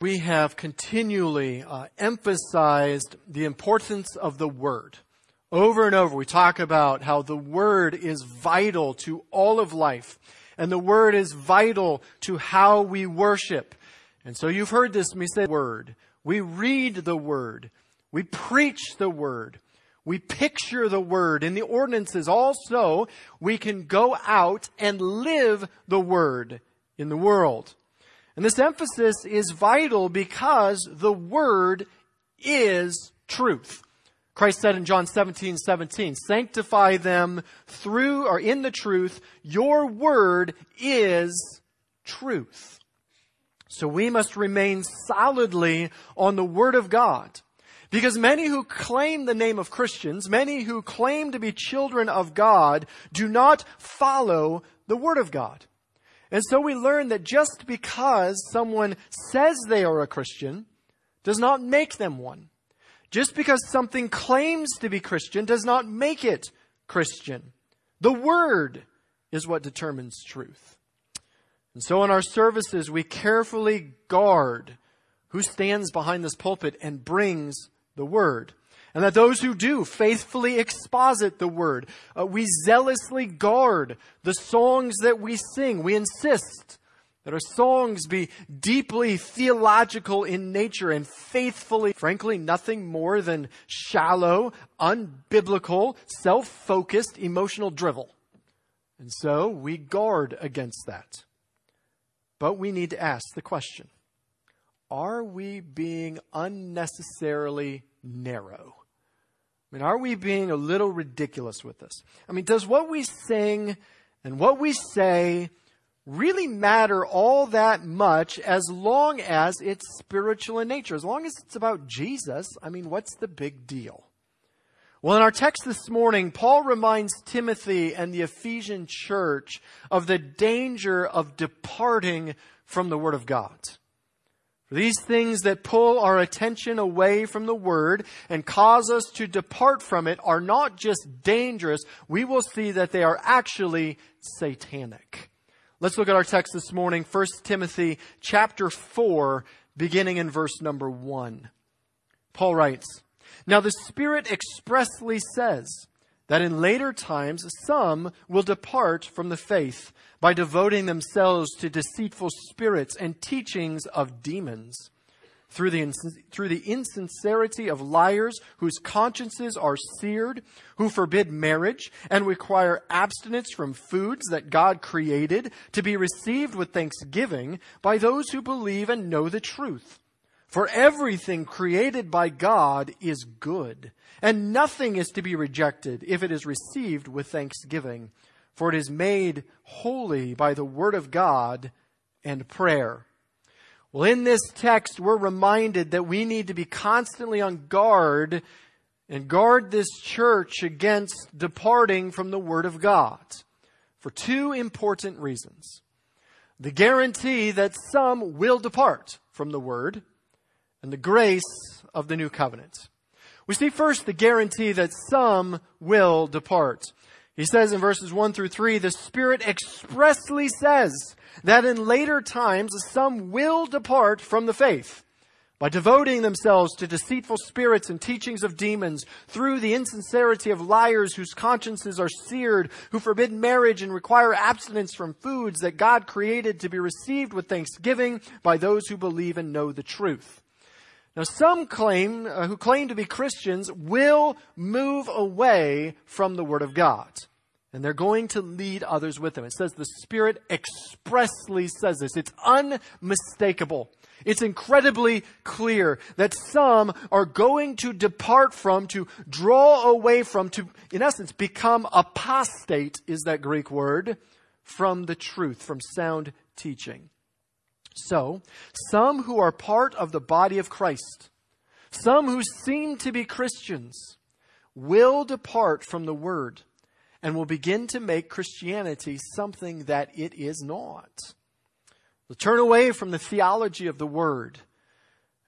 we have continually uh, emphasized the importance of the Word. Over and over, we talk about how the Word is vital to all of life, and the Word is vital to how we worship. And so you've heard this me say Word. We read the Word. We preach the Word. We picture the Word in the ordinances also we can go out and live the Word in the world. And this emphasis is vital because the Word is truth. Christ said in John 17, 17, sanctify them through or in the truth. Your word is truth. So we must remain solidly on the word of God. Because many who claim the name of Christians, many who claim to be children of God, do not follow the word of God. And so we learn that just because someone says they are a Christian does not make them one. Just because something claims to be Christian does not make it Christian. The Word is what determines truth. And so in our services, we carefully guard who stands behind this pulpit and brings the Word and that those who do faithfully exposit the word. Uh, we zealously guard the songs that we sing. We insist that our songs be deeply theological in nature and faithfully, frankly, nothing more than shallow, unbiblical, self-focused, emotional drivel. And so we guard against that. But we need to ask the question, are we being unnecessarily narrow? I mean, are we being a little ridiculous with this? I mean, does what we sing and what we say really matter all that much as long as it's spiritual in nature? As long as it's about Jesus, I mean, what's the big deal? Well, in our text this morning, Paul reminds Timothy and the Ephesian church of the danger of departing from the Word of God. These things that pull our attention away from the Word and cause us to depart from it are not just dangerous, we will see that they are actually satanic. Let's look at our text this morning, 1 Timothy chapter 4, beginning in verse number 1. Paul writes, Now the Spirit expressly says, that in later times some will depart from the faith by devoting themselves to deceitful spirits and teachings of demons. Through the, through the insincerity of liars whose consciences are seared, who forbid marriage and require abstinence from foods that God created to be received with thanksgiving by those who believe and know the truth. For everything created by God is good, and nothing is to be rejected if it is received with thanksgiving, for it is made holy by the word of God and prayer. Well, in this text, we're reminded that we need to be constantly on guard and guard this church against departing from the Word of God for two important reasons. The guarantee that some will depart from the Word, and the grace of the new covenant. We see first the guarantee that some will depart. He says in verses 1 through 3, the Spirit expressly says that in later times some will depart from the faith by devoting themselves to deceitful spirits and teachings of demons, through the insincerity of liars whose consciences are seared, who forbid marriage and require abstinence from foods that God created to be received with thanksgiving by those who believe and know the truth. Now, some claim, uh, who claim to be Christians will move away from the Word of God. And they're going to lead others with them. It says the Spirit expressly says this. It's unmistakable. It's incredibly clear that some are going to depart from, to draw away from, to, in essence, become apostate, is that Greek word, from the truth, from sound teaching. So, some who are part of the body of Christ, some who seem to be Christians, will depart from the Word and will begin to make Christianity something that it is not. They'll turn away from the theology of the Word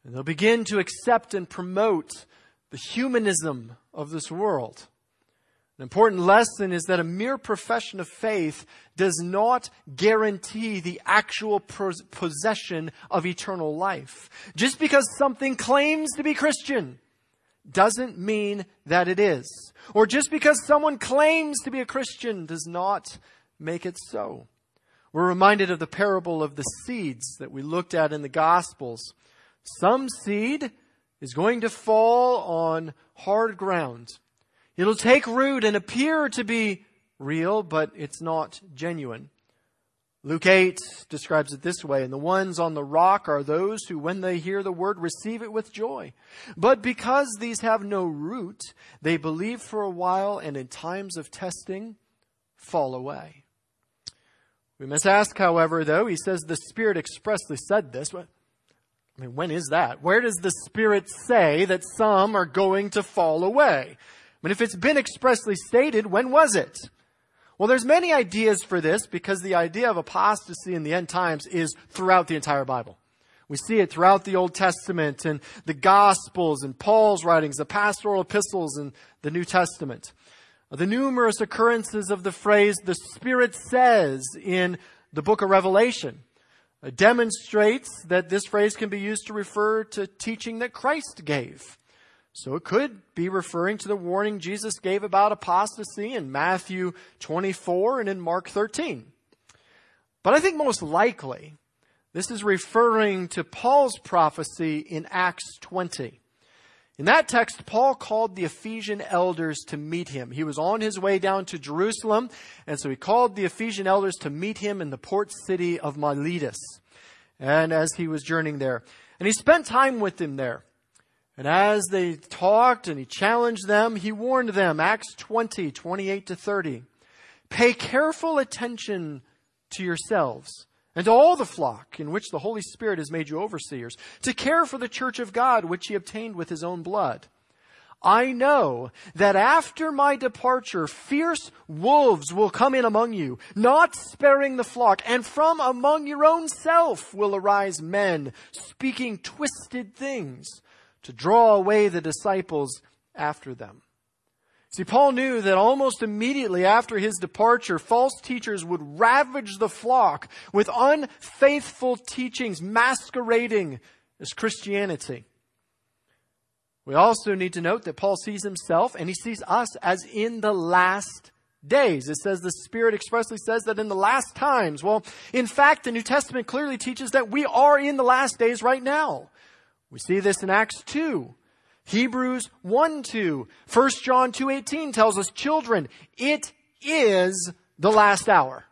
and they'll begin to accept and promote the humanism of this world. An important lesson is that a mere profession of faith does not guarantee the actual possession of eternal life. Just because something claims to be Christian doesn't mean that it is. Or just because someone claims to be a Christian does not make it so. We're reminded of the parable of the seeds that we looked at in the Gospels. Some seed is going to fall on hard ground It'll take root and appear to be real, but it's not genuine. Luke 8 describes it this way, and the ones on the rock are those who, when they hear the word, receive it with joy. But because these have no root, they believe for a while and in times of testing fall away. We must ask, however, though, he says the Spirit expressly said this. I mean, when is that? Where does the Spirit say that some are going to fall away? But if it's been expressly stated, when was it? Well, there's many ideas for this because the idea of apostasy in the end times is throughout the entire Bible. We see it throughout the Old Testament and the Gospels and Paul's writings, the pastoral epistles and the New Testament. The numerous occurrences of the phrase, the Spirit says in the book of Revelation, uh, demonstrates that this phrase can be used to refer to teaching that Christ gave. So it could be referring to the warning Jesus gave about apostasy in Matthew 24 and in Mark 13. But I think most likely this is referring to Paul's prophecy in Acts 20. In that text, Paul called the Ephesian elders to meet him. He was on his way down to Jerusalem, and so he called the Ephesian elders to meet him in the port city of Miletus. And as he was journeying there, and he spent time with them there. And as they talked and he challenged them, he warned them, Acts 20, 28 to 30. Pay careful attention to yourselves and to all the flock in which the Holy Spirit has made you overseers, to care for the church of God which he obtained with his own blood. I know that after my departure, fierce wolves will come in among you, not sparing the flock, and from among your own self will arise men speaking twisted things to draw away the disciples after them. See, Paul knew that almost immediately after his departure, false teachers would ravage the flock with unfaithful teachings masquerading as Christianity. We also need to note that Paul sees himself and he sees us as in the last days. It says the Spirit expressly says that in the last times. Well, in fact, the New Testament clearly teaches that we are in the last days right now. We see this in Acts 2. Hebrews 1 2. 1 John 2 18 tells us, children, it is the last hour.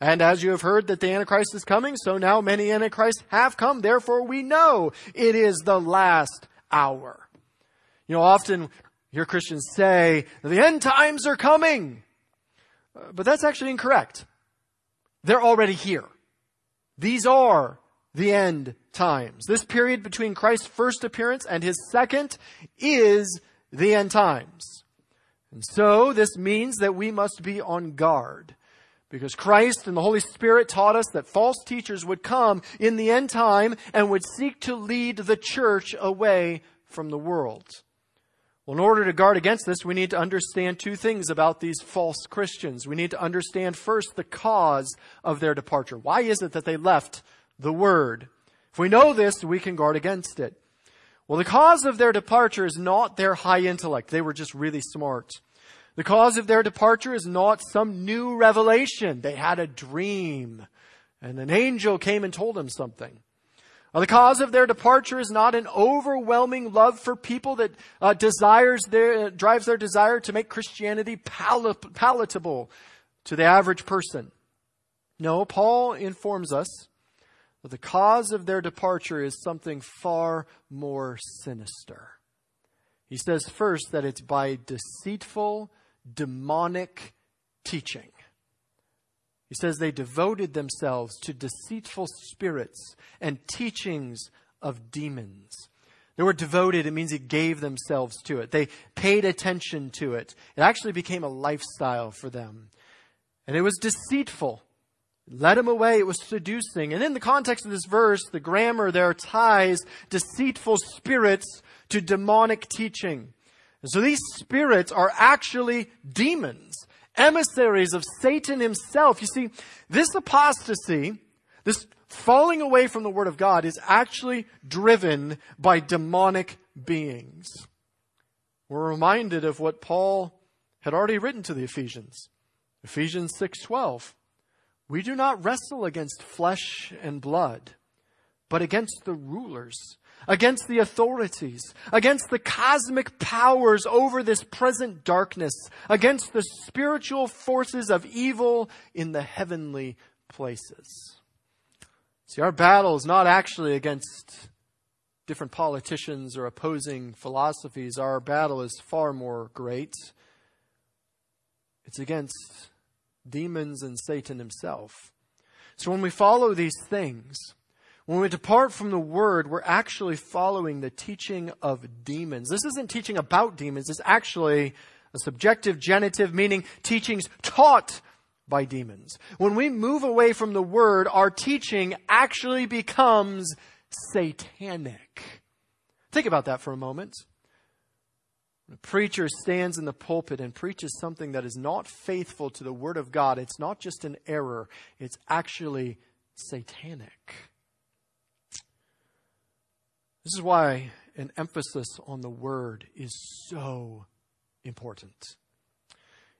And as you have heard that the Antichrist is coming, so now many Antichrists have come. Therefore we know it is the last hour. You know, often hear Christians say, the end times are coming. Uh, but that's actually incorrect. They're already here. These are the end times. This period between Christ's first appearance and his second is the end times. And so this means that we must be on guard. Because Christ and the Holy Spirit taught us that false teachers would come in the end time and would seek to lead the church away from the world. Well, in order to guard against this, we need to understand two things about these false Christians. We need to understand first the cause of their departure. Why is it that they left the Word. If we know this, we can guard against it. Well, the cause of their departure is not their high intellect. They were just really smart. The cause of their departure is not some new revelation. They had a dream and an angel came and told them something. Well, the cause of their departure is not an overwhelming love for people that uh, desires their, uh, drives their desire to make Christianity pal- palatable to the average person. No, Paul informs us but the cause of their departure is something far more sinister. He says first that it's by deceitful, demonic teaching. He says they devoted themselves to deceitful spirits and teachings of demons. The word devoted, it means it gave themselves to it. They paid attention to it. It actually became a lifestyle for them. And it was deceitful led him away. It was seducing. And in the context of this verse, the grammar there ties deceitful spirits to demonic teaching. so these spirits are actually demons, emissaries of Satan himself. You see, this apostasy, this falling away from the Word of God is actually driven by demonic beings. We're reminded of what Paul had already written to the Ephesians. Ephesians 6:12. We do not wrestle against flesh and blood, but against the rulers, against the authorities, against the cosmic powers over this present darkness, against the spiritual forces of evil in the heavenly places. See, our battle is not actually against different politicians or opposing philosophies. Our battle is far more great. It's against demons and Satan himself. So when we follow these things, when we depart from the word, we're actually following the teaching of demons. This isn't teaching about demons, it's actually a subjective genitive, meaning teachings taught by demons. When we move away from the word, our teaching actually becomes satanic. Think about that for a moment. When a preacher stands in the pulpit and preaches something that is not faithful to the Word of God, it's not just an error, it's actually satanic. This is why an emphasis on the Word is so important.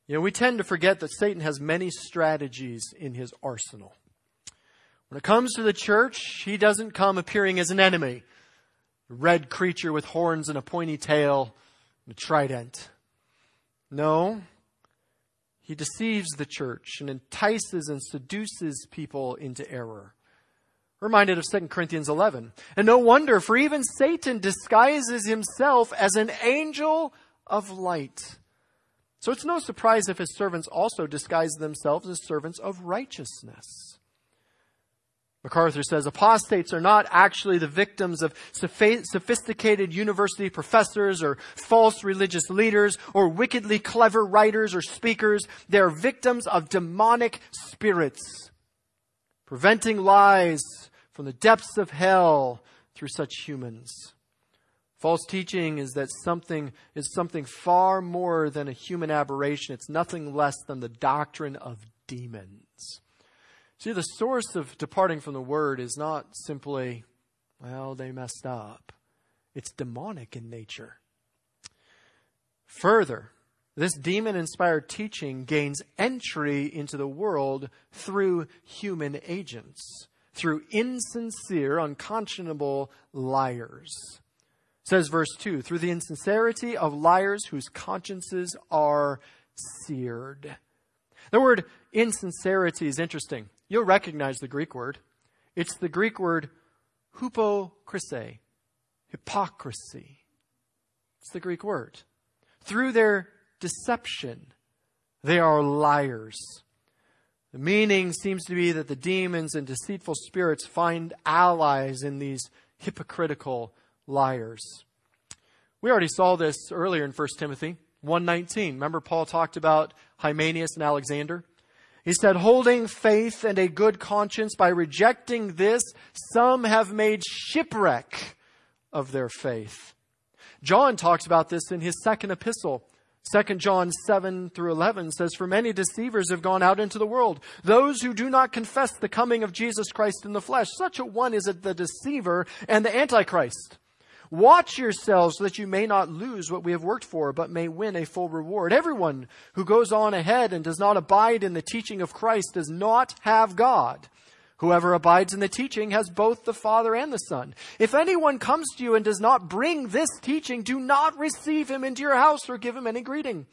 You know, we tend to forget that Satan has many strategies in his arsenal. When it comes to the church, he doesn't come appearing as an enemy. A red creature with horns and a pointy tail a trident. No. He deceives the church and entices and seduces people into error. Reminded of 2 Corinthians 11. And no wonder, for even Satan disguises himself as an angel of light. So it's no surprise if his servants also disguise themselves as servants of righteousness. MacArthur says apostates are not actually the victims of sophisticated university professors or false religious leaders or wickedly clever writers or speakers. They are victims of demonic spirits, preventing lies from the depths of hell through such humans. False teaching is that something is something far more than a human aberration. It's nothing less than the doctrine of demons. See, the source of departing from the word is not simply, well, they messed up. It's demonic in nature. Further, this demon inspired teaching gains entry into the world through human agents, through insincere, unconscionable liars. says verse 2 through the insincerity of liars whose consciences are seared. The word insincerity is interesting. You'll recognize the Greek word. It's the Greek word hypocrisy, hypocrisy. It's the Greek word. Through their deception, they are liars. The meaning seems to be that the demons and deceitful spirits find allies in these hypocritical liars. We already saw this earlier in 1 Timothy 1:19. Remember Paul talked about Hymenaeus and Alexander? He said, holding faith and a good conscience by rejecting this, some have made shipwreck of their faith. John talks about this in his second epistle. 2 John 7 through 11 says, For many deceivers have gone out into the world, those who do not confess the coming of Jesus Christ in the flesh. Such a one is the deceiver and the antichrist. Watch yourselves so that you may not lose what we have worked for, but may win a full reward. Everyone who goes on ahead and does not abide in the teaching of Christ does not have God. Whoever abides in the teaching has both the Father and the Son. If anyone comes to you and does not bring this teaching, do not receive him into your house or give him any greeting.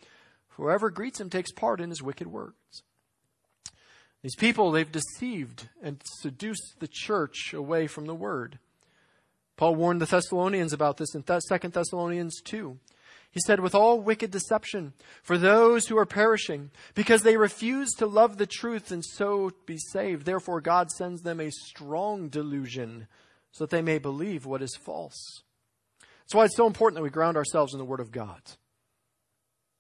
Whoever greets him takes part in his wicked works. These people, they've deceived and seduced the church away from the word. Paul warned the Thessalonians about this in 2 Thessalonians 2. He said, with all wicked deception for those who are perishing, because they refuse to love the truth and so be saved. Therefore, God sends them a strong delusion so that they may believe what is false. That's why it's so important that we ground ourselves in the Word of God.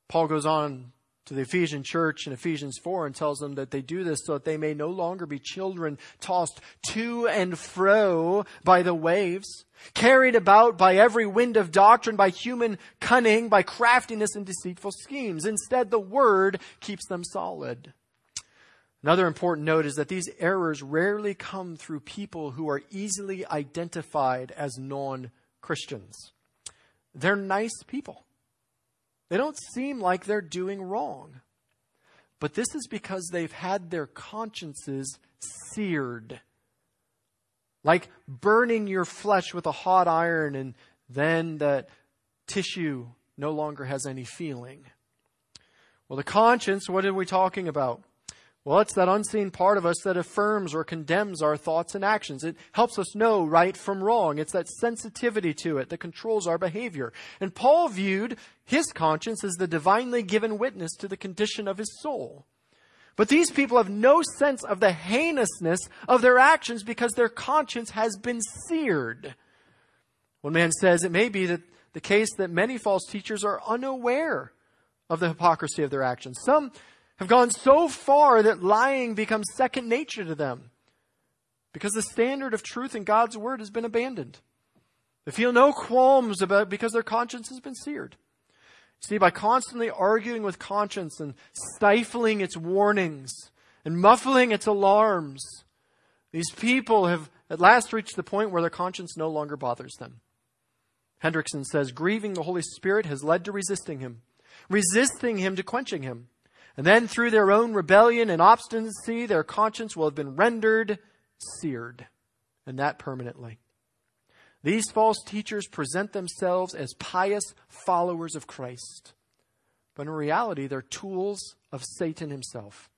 Paul goes on to the Ephesian church in Ephesians 4 and tells them that they do this so that they may no longer be children tossed to and fro by the waves, carried about by every wind of doctrine, by human cunning, by craftiness and deceitful schemes. Instead, the word keeps them solid. Another important note is that these errors rarely come through people who are easily identified as non Christians. They're nice people. They don't seem like they're doing wrong. But this is because they've had their consciences seared. Like burning your flesh with a hot iron, and then that tissue no longer has any feeling. Well, the conscience, what are we talking about? Well, it's that unseen part of us that affirms or condemns our thoughts and actions. It helps us know right from wrong. It's that sensitivity to it that controls our behavior. And Paul viewed his conscience as the divinely given witness to the condition of his soul. But these people have no sense of the heinousness of their actions because their conscience has been seared. One man says it may be that the case that many false teachers are unaware of the hypocrisy of their actions. Some have gone so far that lying becomes second nature to them because the standard of truth in God's word has been abandoned. They feel no qualms about because their conscience has been seared. See, by constantly arguing with conscience and stifling its warnings and muffling its alarms, these people have at last reached the point where their conscience no longer bothers them. Hendriksen says, grieving the Holy Spirit has led to resisting him, resisting him to quenching him. And then through their own rebellion and obstinacy, their conscience will have been rendered seared, and that permanently. These false teachers present themselves as pious followers of Christ, but in reality, they're tools of Satan himself.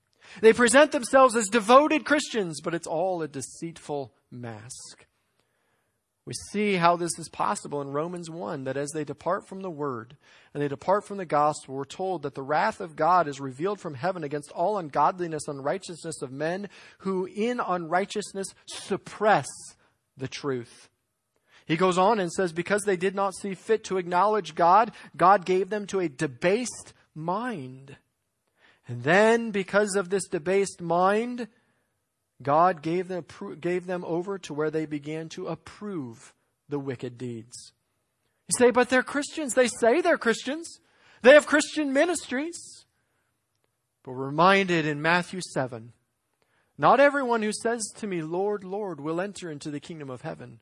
They present themselves as devoted Christians, but it's all a deceitful mask. We see how this is possible in Romans 1 that as they depart from the word and they depart from the gospel, we're told that the wrath of God is revealed from heaven against all ungodliness, and unrighteousness of men who in unrighteousness suppress the truth. He goes on and says, Because they did not see fit to acknowledge God, God gave them to a debased mind. And then, because of this debased mind, God gave them, gave them over to where they began to approve the wicked deeds. You say, but they're Christians. They say they're Christians. They have Christian ministries. But we're reminded in Matthew 7 not everyone who says to me, Lord, Lord, will enter into the kingdom of heaven.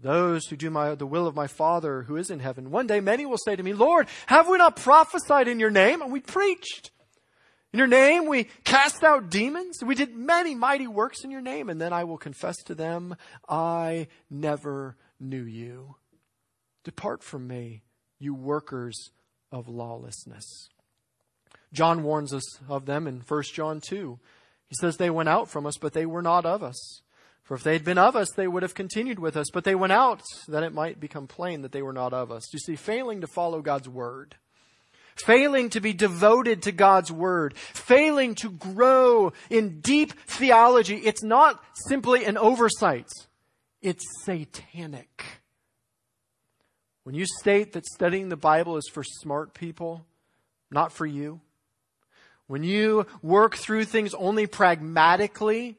Those who do my, the will of my Father who is in heaven. One day many will say to me, Lord, have we not prophesied in your name? And we preached. In your name we cast out demons. We did many mighty works in your name. And then I will confess to them, I never knew you. Depart from me, you workers of lawlessness. John warns us of them in 1 John 2. He says, They went out from us, but they were not of us. For if they had been of us, they would have continued with us. But they went out that it might become plain that they were not of us. You see, failing to follow God's word failing to be devoted to God's Word, failing to grow in deep theology, it's not simply an oversight. It's satanic. When you state that studying the Bible is for smart people, not for you, when you work through things only pragmatically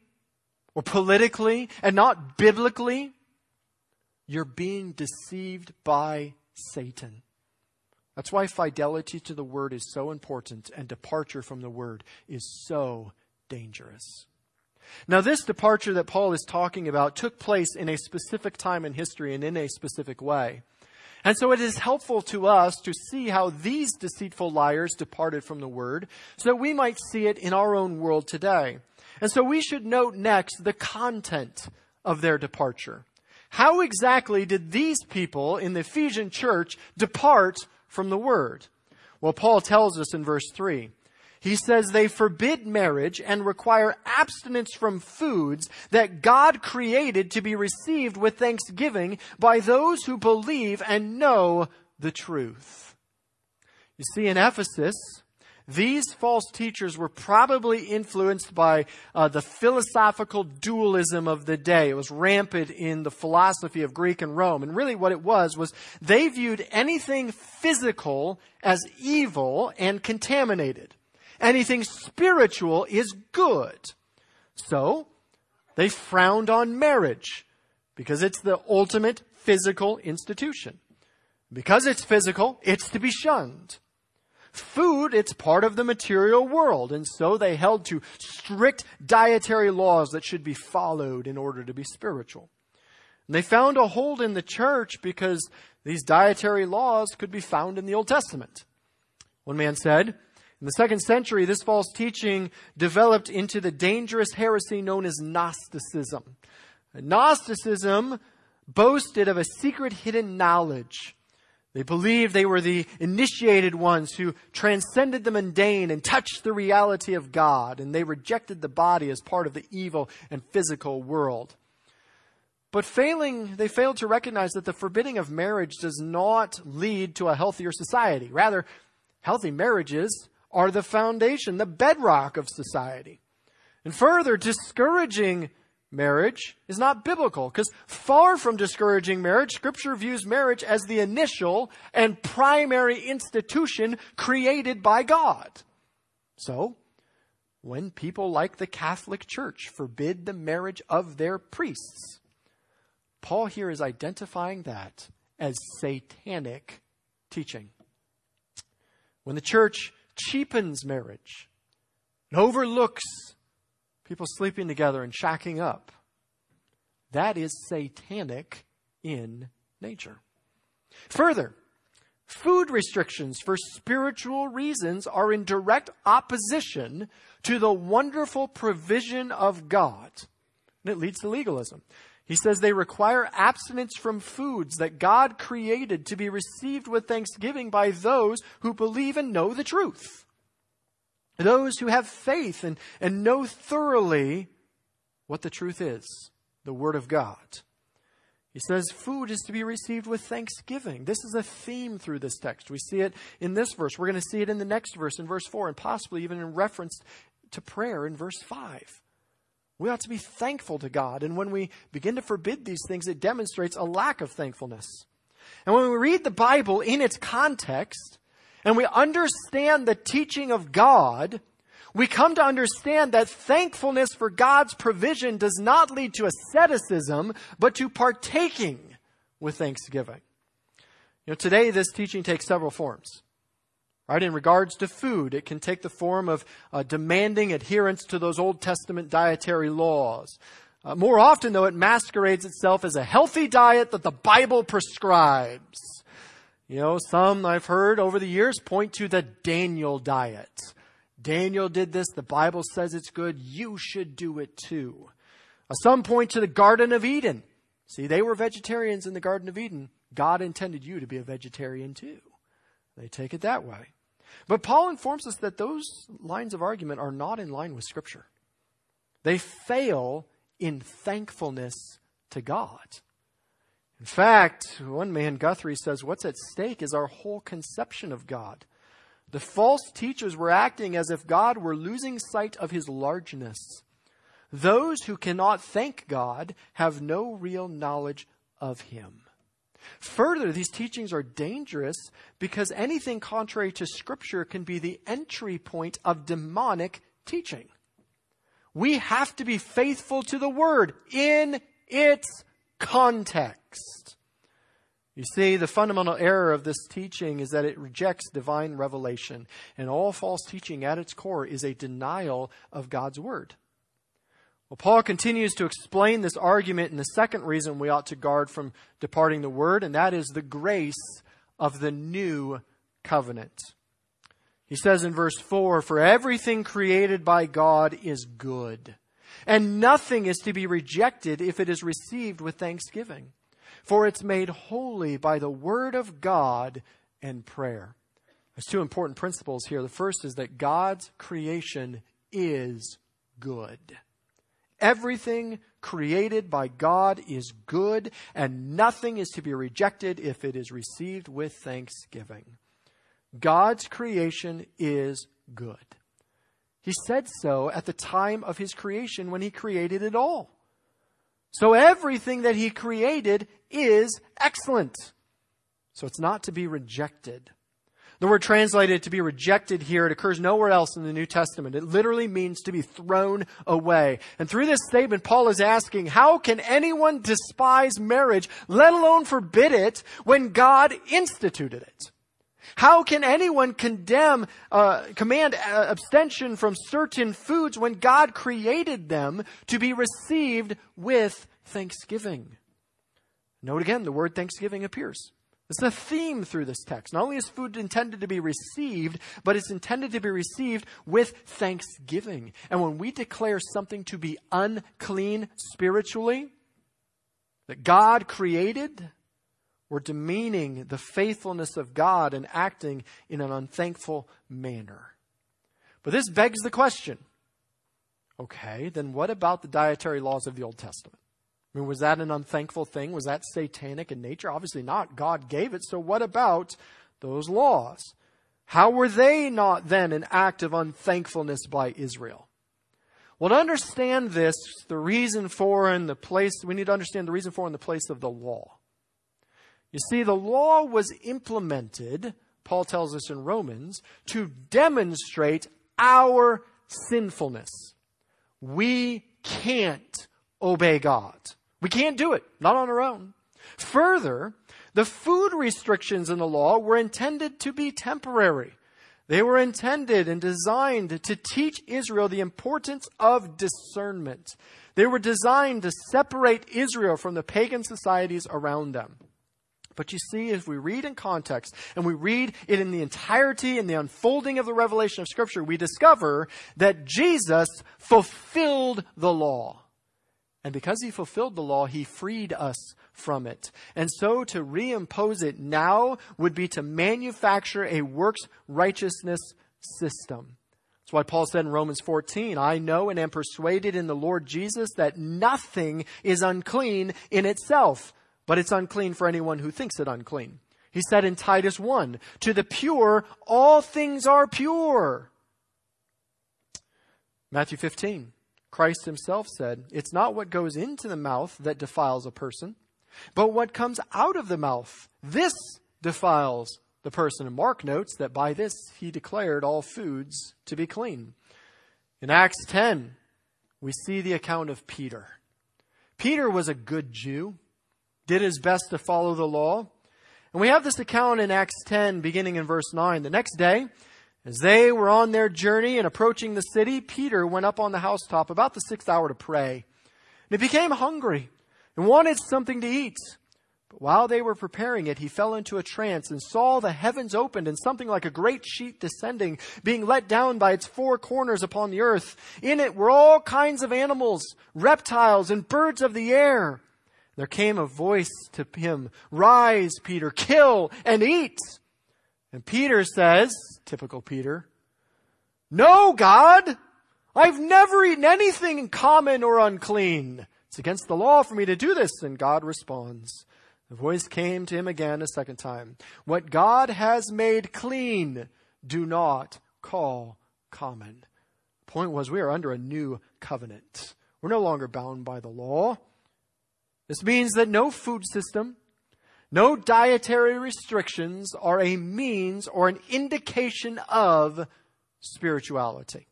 or politically and not biblically, you're being deceived by Satan. That's why fidelity to the word is so important and departure from the word is so dangerous. Now, this departure that Paul is talking about took place in a specific time in history and in a specific way. And so it is helpful to us to see how these deceitful liars departed from the word so that we might see it in our own world today. And so we should note next the content of their departure. How exactly did these people in the Ephesian church depart from the word? Well, Paul tells us in verse 3. He says they forbid marriage and require abstinence from foods that God created to be received with thanksgiving by those who believe and know the truth. You see, in Ephesus, these false teachers were probably influenced by uh, the philosophical dualism of the day. It was rampant in the philosophy of Greek and Rome. And really what it was was they viewed anything physical as evil and contaminated. anything spiritual is good. So, they frowned on marriage because it's the ultimate physical institution. Because it's physical, it's to be shunned. Food, it's part of the material world, and so they held to strict dietary laws that should be followed in order to be spiritual. And they found a hold in the church because these dietary laws could be found in the Old Testament. One man said, in the second century, this false teaching developed into the dangerous heresy known as Gnosticism. Gnosticism boasted of a secret hidden knowledge. They believed they were the initiated ones who transcended the mundane and touched the reality of God, and they rejected the body as part of the evil and physical world. But failing, they failed to recognize that the forbidding of marriage does not lead to a healthier society. Rather, healthy marriages are the foundation, the bedrock of society. And further, discouraging marriage is not biblical because far from discouraging marriage, scripture views marriage as the initial and primary institution created by God. So, when people like the Catholic Church forbid the marriage of their priests, Paul here is identifying that as satanic teaching. When the church cheapens marriage and overlooks people sleeping together and shacking up. That is satanic in nature. Further, food restrictions for spiritual reasons are in direct opposition to the wonderful provision of God. And it leads to legalism. He says they require abstinence from foods that God created to be received with thanksgiving by those who believe and know the truth. Those who have faith and, and know thoroughly what the truth is, the Word of God. He says food is to be received with thanksgiving. This is a theme through this text. We see it in this verse. We're going to see it in the next verse, in verse 4, and possibly even in reference to prayer in verse 5. We ought to be thankful to God. And when we begin to forbid these things, it demonstrates a lack of thankfulness. And when we read the Bible in its context, and we understand the teaching of God, we come to understand that thankfulness for God's provision does not lead to asceticism, but to partaking with thanksgiving. You know, today this teaching takes several forms. Right? In regards to food, it can take the form of uh, demanding adherence to those Old Testament dietary laws. Uh, more often, though, it masquerades itself as a healthy diet that the Bible prescribes. You know, some I've heard over the years point to the Daniel diet. Daniel did this. The Bible says it's good. You should do it too. Uh, some point to the Garden of Eden. See, they were vegetarians in the Garden of Eden. God intended you to be a vegetarian too. They take it that way. But Paul informs us that those lines of argument are not in line with Scripture. They fail in thankfulness to God. In fact, one man, Guthrie, says what's at stake is our whole conception of God. The false teachers were acting as if God were losing sight of his largeness. Those who cannot thank God have no real knowledge of him. Further, these teachings are dangerous because anything contrary to Scripture can be the entry point of demonic teaching. We have to be faithful to the Word in its context. You see, the fundamental error of this teaching is that it rejects divine revelation, and all false teaching at its core is a denial of God's Word. Well, Paul continues to explain this argument in the second reason we ought to guard from departing the Word, and that is the grace of the new covenant. He says in verse 4 For everything created by God is good and nothing is to be rejected if it is received with thanksgiving, for it's made holy by the word of God and prayer. There's two important principles here. The first is that God's creation is good. Everything created by God is good, and nothing is to be rejected if it is received with thanksgiving. God's creation is good. He said so at the time of his creation when he created it all. So everything that he created is excellent. So it's not to be rejected. The word translated to be rejected here, it occurs nowhere else in the New Testament. It literally means to be thrown away. And through this statement, Paul is asking, how can anyone despise marriage, let alone forbid it, when God instituted it? How can anyone condemn, uh, command uh, abstention from certain foods when God created them to be received with thanksgiving? Note again, the word thanksgiving appears. It's a theme through this text. Not only is food intended to be received, but it's intended to be received with thanksgiving. And when we declare something to be unclean spiritually, that God created, we're demeaning the faithfulness of God and acting in an unthankful manner. But this begs the question okay, then what about the dietary laws of the Old Testament? I mean, was that an unthankful thing? Was that satanic in nature? Obviously not. God gave it. So what about those laws? How were they not then an act of unthankfulness by Israel? Well, to understand this, the reason for and the place, we need to understand the reason for and the place of the law. You see, the law was implemented, Paul tells us in Romans, to demonstrate our sinfulness. We can't obey God. We can't do it, not on our own. Further, the food restrictions in the law were intended to be temporary. They were intended and designed to teach Israel the importance of discernment. They were designed to separate Israel from the pagan societies around them. But you see, if we read in context and we read it in the entirety and the unfolding of the revelation of Scripture, we discover that Jesus fulfilled the law. And because he fulfilled the law, he freed us from it. And so to reimpose it now would be to manufacture a works righteousness system. That's why Paul said in Romans 14, I know and am persuaded in the Lord Jesus that nothing is unclean in itself, but it's unclean for anyone who thinks it unclean. He said in Titus 1, to the pure, all things are pure. Matthew 15, Christ himself said, It's not what goes into the mouth that defiles a person, but what comes out of the mouth. This defiles the person. And Mark notes that by this he declared all foods to be clean. In Acts 10, we see the account of Peter. Peter was a good Jew, did his best to follow the law. And we have this account in Acts 10, beginning in verse 9. The next day, as they were on their journey and approaching the city, Peter went up on the housetop about the sixth hour to pray. And he became hungry and wanted something to eat. But while they were preparing it, he fell into a trance and saw the heavens opened and something like a great sheet descending, being let down by its four corners upon the earth. In it were all kinds of animals, reptiles, and birds of the air. There came a voice to him, Rise, Peter, kill and eat. And Peter says, typical Peter, No, God! I've never eaten anything common or unclean. It's against the law for me to do this. And God responds. The voice came to him again a second time. What God has made clean, do not call common. The point was we are under a new covenant. We're no longer bound by the law. This means that no food system, no dietary restrictions are a means or an indication of spirituality.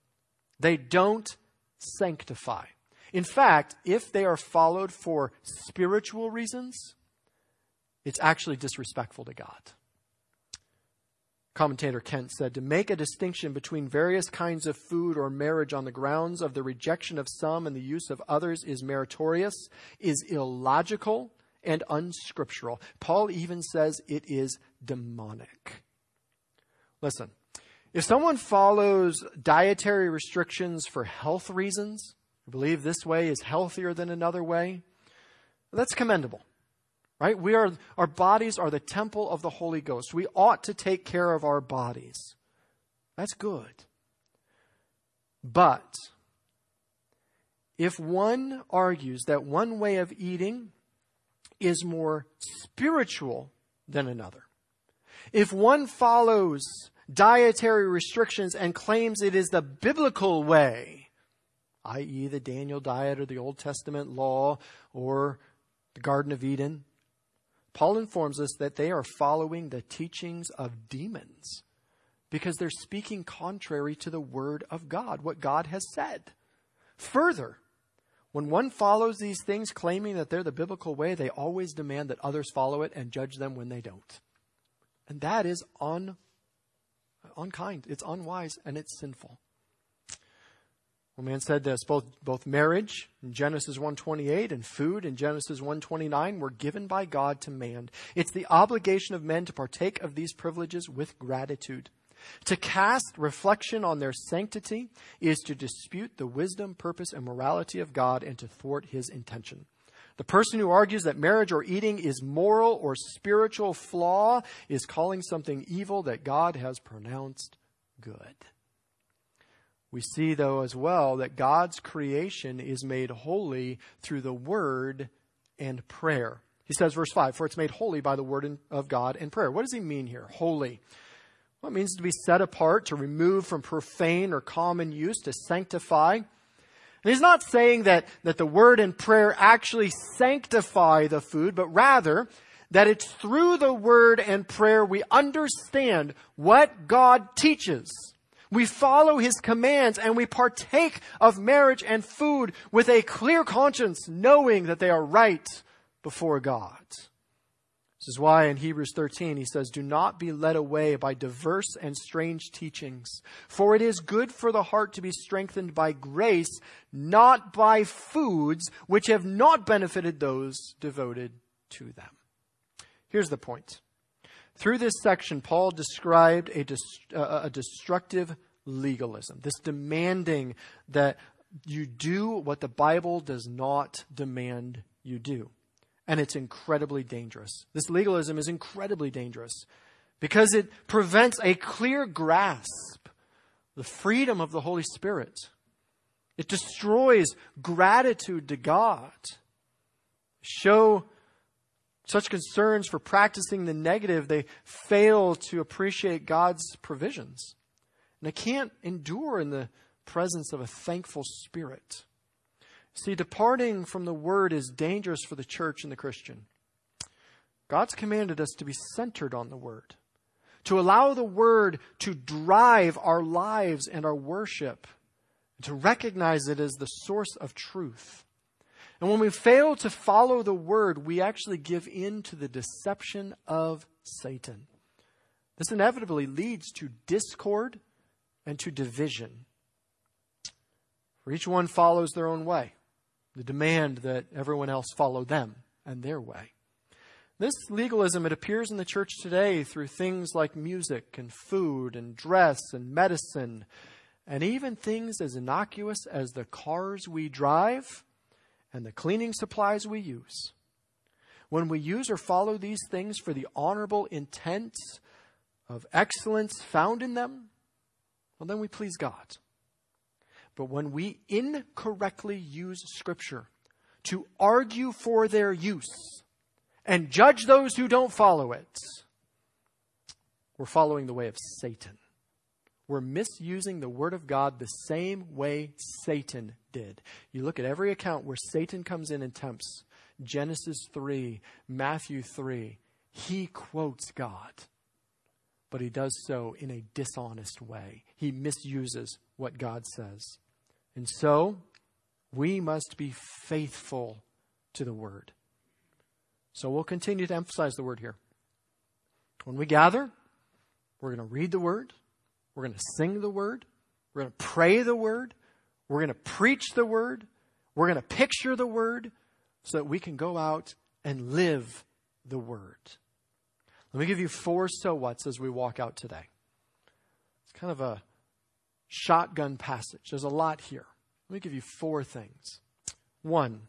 They don't sanctify. In fact, if they are followed for spiritual reasons, it's actually disrespectful to God. Commentator Kent said to make a distinction between various kinds of food or marriage on the grounds of the rejection of some and the use of others is meritorious, is illogical, and unscriptural. Paul even says it is demonic. Listen, if someone follows dietary restrictions for health reasons, believe this way is healthier than another way, that's commendable. Right? We are, our bodies are the temple of the Holy Ghost. We ought to take care of our bodies. That's good. But, if one argues that one way of eating is more spiritual than another. If one follows dietary restrictions and claims it is the biblical way, i.e., the Daniel diet or the Old Testament law or the Garden of Eden, Paul informs us that they are following the teachings of demons. because they're speaking contrary to the Word of God, what God has said. Further, when one follows these things claiming that they're the biblical way, they always demand that others follow it and judge them when they don't. And that is un, unkind. It's unwise and it's sinful. One man said this, both, both marriage in Genesis 128 and food in Genesis 129 were given by God to man. It's the obligation of men to partake of these privileges with gratitude. To cast reflection on their sanctity is to dispute the wisdom, purpose, and morality of God and to thwart his intention. The person who argues that marriage or eating is moral or spiritual flaw is calling something evil that God has pronounced good. We see, though, as well, that God's creation is made holy through the word and prayer. He says, verse 5, for it's made holy by the word of God and prayer. What does he mean here? Holy. Well, it means to be set apart, to remove from profane or common use, to sanctify. And he's not saying that, that the word and prayer actually sanctify the food, but rather that it's through the word and prayer we understand what God teaches. We follow his commands and we partake of marriage and food with a clear conscience, knowing that they are right before God. This is why in Hebrews 13 he says, Do not be led away by diverse and strange teachings, for it is good for the heart to be strengthened by grace, not by foods which have not benefited those devoted to them. Here's the point. Through this section, Paul described a, dest- uh, a destructive legalism, this demanding that you do what the Bible does not demand you do and it's incredibly dangerous. This legalism is incredibly dangerous because it prevents a clear grasp, the freedom of the Holy Spirit. It destroys gratitude to God. Show such concerns for practicing the negative, they fail to appreciate God's provisions. And they can't endure in the presence of a thankful spirit. See, departing from the word is dangerous for the church and the Christian. God's commanded us to be centered on the word, to allow the word to drive our lives and our worship, and to recognize it as the source of truth. And when we fail to follow the word, we actually give in to the deception of Satan. This inevitably leads to discord and to division. For each one follows their own way the demand that everyone else follow them and their way. This legalism, it appears in the church today through things like music and food and dress and medicine, and even things as innocuous as the cars we drive and the cleaning supplies we use. When we use or follow these things for the honorable intent of excellence found in them, well, then we please God. But when we incorrectly use Scripture to argue for their use and judge those who don't follow it, we're following the way of Satan. We're misusing the Word of God the same way Satan did. You look at every account where Satan comes in and tempts Genesis 3, Matthew 3, he quotes God but he does so in a dishonest way. He misuses what God says. And so, we must be faithful to the word. So we'll continue to emphasize the word here. When we gather, we're going to read the word, we're going to sing the word, we're going to pray the word, we're going to preach the word, we're going to picture the word so that we can go out and live the word. Let me give you four so whats as we walk out today. It's kind of a shotgun passage. There's a lot here. Let me give you four things. One,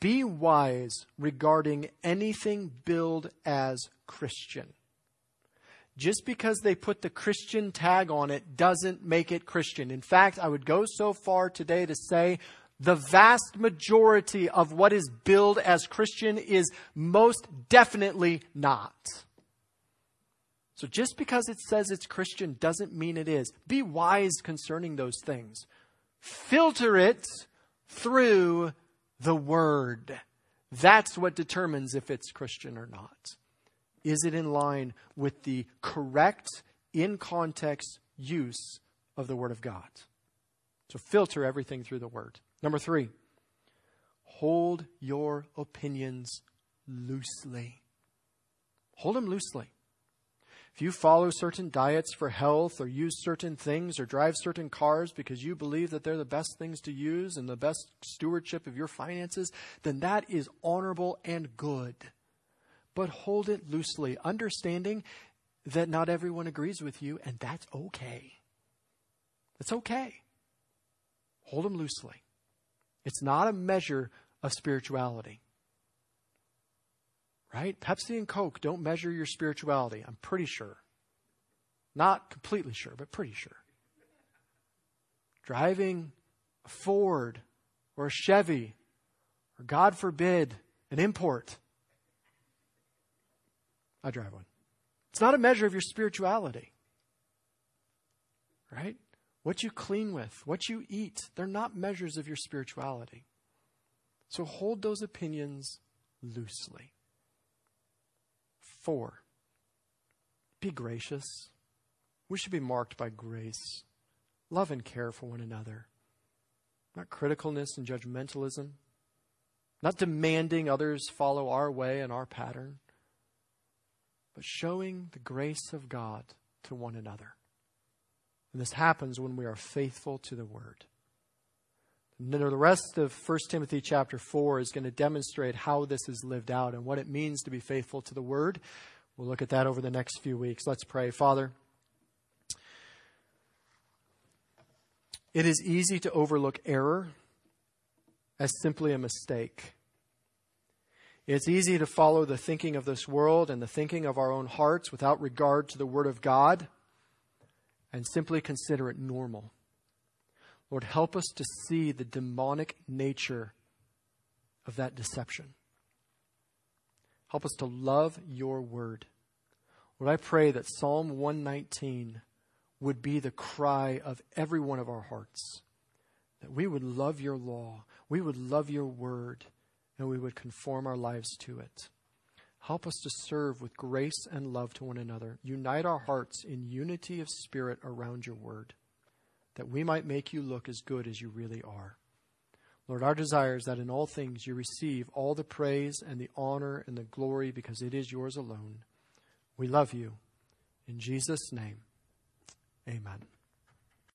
be wise regarding anything billed as Christian. Just because they put the Christian tag on it doesn't make it Christian. In fact, I would go so far today to say the vast majority of what is billed as Christian is most definitely not. So just because it says it's Christian doesn't mean it is. Be wise concerning those things. Filter it through the Word. That's what determines if it's Christian or not. Is it in line with the correct, in context use of the Word of God. So filter everything through the Word. Number three, hold your opinions loosely. Hold them loosely. If you follow certain diets for health or use certain things or drive certain cars because you believe that they're the best things to use and the best stewardship of your finances, then that is honorable and good. But hold it loosely, understanding that not everyone agrees with you, and that's okay. It's okay. Hold them loosely. It's not a measure of spirituality. Right? Pepsi and Coke don't measure your spirituality, I'm pretty sure. Not completely sure, but pretty sure. Driving a Ford or a Chevy, or God forbid, an import. I drive one. It's not a measure of your spirituality. Right? What you clean with, what you eat, they're not measures of your spirituality. So hold those opinions loosely. Four, be gracious. We should be marked by grace, love and care for one another, not criticalness and judgmentalism, not demanding others follow our way and our pattern, but showing the grace of God to one another. And this happens when we are faithful to the word. And then the rest of 1 Timothy chapter 4 is going to demonstrate how this is lived out and what it means to be faithful to the word. We'll look at that over the next few weeks. Let's pray. Father, it is easy to overlook error as simply a mistake. It's easy to follow the thinking of this world and the thinking of our own hearts without regard to the Word of God and simply consider it normal. Lord, help us to see the demonic nature of that deception. Help us to love your word. Lord, I pray that Psalm 119 would be the cry of every one of our hearts. That we would love your law, we would love your word, and we would conform our lives to it. Help us to serve with grace and love to one another. Unite our hearts in unity of spirit around your word that we might make you look as good as you really are. Lord, our desire is that in all things you receive all the praise and the honor and the glory because it is yours alone. We love you. In Jesus' name, amen.